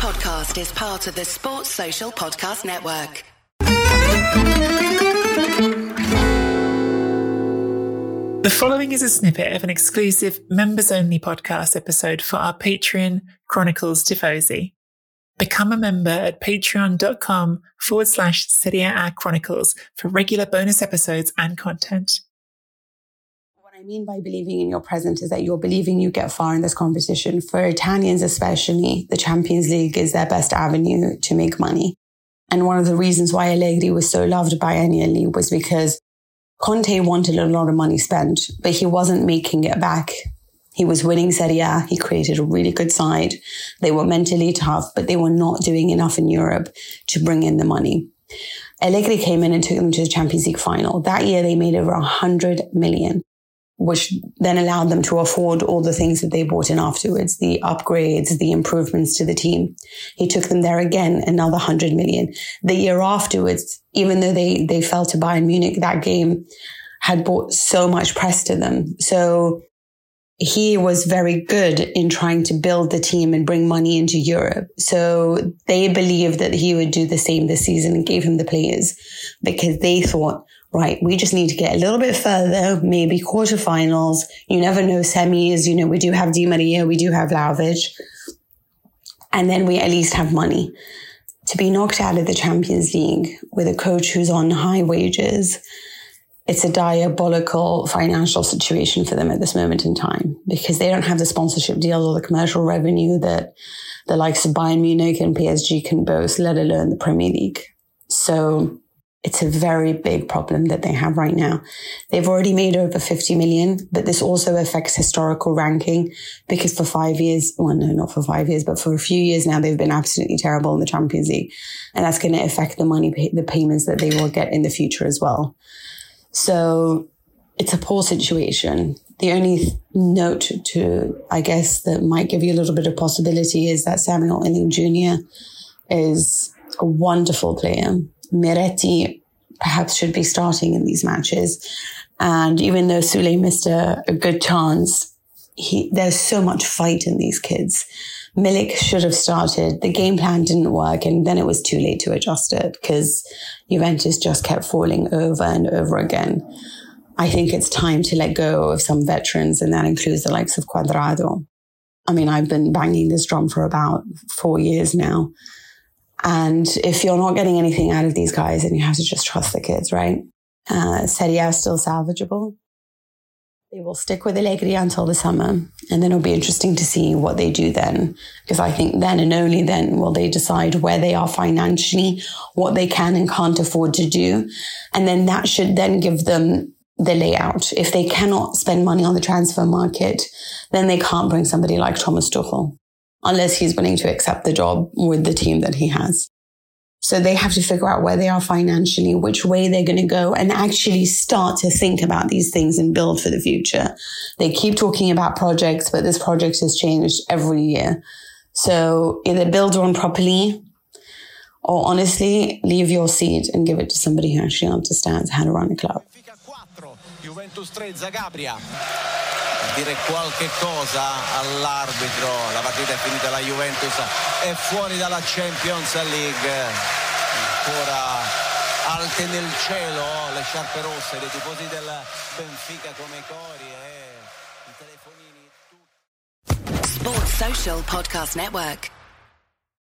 podcast is part of the Sports Social Podcast Network. The following is a snippet of an exclusive members only podcast episode for our Patreon Chronicles Tifosi. Become a member at patreon.com forward slash Serie A Chronicles for regular bonus episodes and content. I mean by believing in your present is that you're believing you get far in this competition. For Italians, especially, the Champions League is their best avenue to make money. And one of the reasons why Allegri was so loved by Agnelli was because Conte wanted a lot of money spent, but he wasn't making it back he was winning Serie A. He created a really good side. They were mentally tough, but they were not doing enough in Europe to bring in the money. Allegri came in and took them to the Champions League final. That year they made over 100 million, which then allowed them to afford all the things that they bought in afterwards, the upgrades, the improvements to the team. He took them there again, another 100 million. The year afterwards, even though they, they fell to Bayern Munich, that game had brought so much press to them. So he was very good in trying to build the team and bring money into Europe. So they believed that he would do the same this season and gave him the players because they thought, right, we just need to get a little bit further, maybe quarterfinals. You never know semis. You know, we do have Di Maria, we do have Vlahovic. And then we at least have money. To be knocked out of the Champions League with a coach who's on high wages, it's a diabolical financial situation for them at this moment in time because they don't have the sponsorship deals or the commercial revenue that the likes of Bayern Munich and PSG can boast, let alone the Premier League. So it's a very big problem that they have right now. They've already made over 50 million, but this also affects historical ranking because for five years, well, no, not for five years, but for a few years now, they've been absolutely terrible in the Champions League. And that's going to affect the money, the payments that they will get in the future as well. So it's a poor situation. The only note to, I guess, that might give you a little bit of possibility is that Samuel Iling Jr. is a wonderful player. Miretti perhaps should be starting in these matches. And even though Soulé missed a, a good chance, he, there's so much fight in these kids. Milik should have started. The game plan didn't work, and then it was too late to adjust it because Juventus just kept falling over and over again. I think it's time to let go of some veterans, and that includes the likes of Cuadrado. I mean, I've been banging this drum for about four years now. And if you're not getting anything out of these guys, then you have to just trust the kids, right? Uh, Serie A is still salvageable. They will stick with Allegri until the summer. And then it'll be interesting to see what they do then. Because I think then and only then will they decide where they are financially, what they can and can't afford to do. And then that should then give them the layout. If they cannot spend money on the transfer market, then they can't bring somebody like Thomas Tuchel unless he's willing to accept the job with the team that he has. So they have to figure out where they are financially, which way they're going to go and actually start to think about these things and build for the future. They keep talking about projects, but this project has changed every year. So either build one properly or honestly leave your seat and give it to somebody who actually understands how to run a club. Juventus 3, Zagabria. dire qualche cosa all'arbitro. La partita è finita, la Juventus è fuori dalla Champions League. Ancora alte nel cielo le sciarpe rosse dei tifosi del Benfica come cori e i telefonini. Sports Social Podcast Network.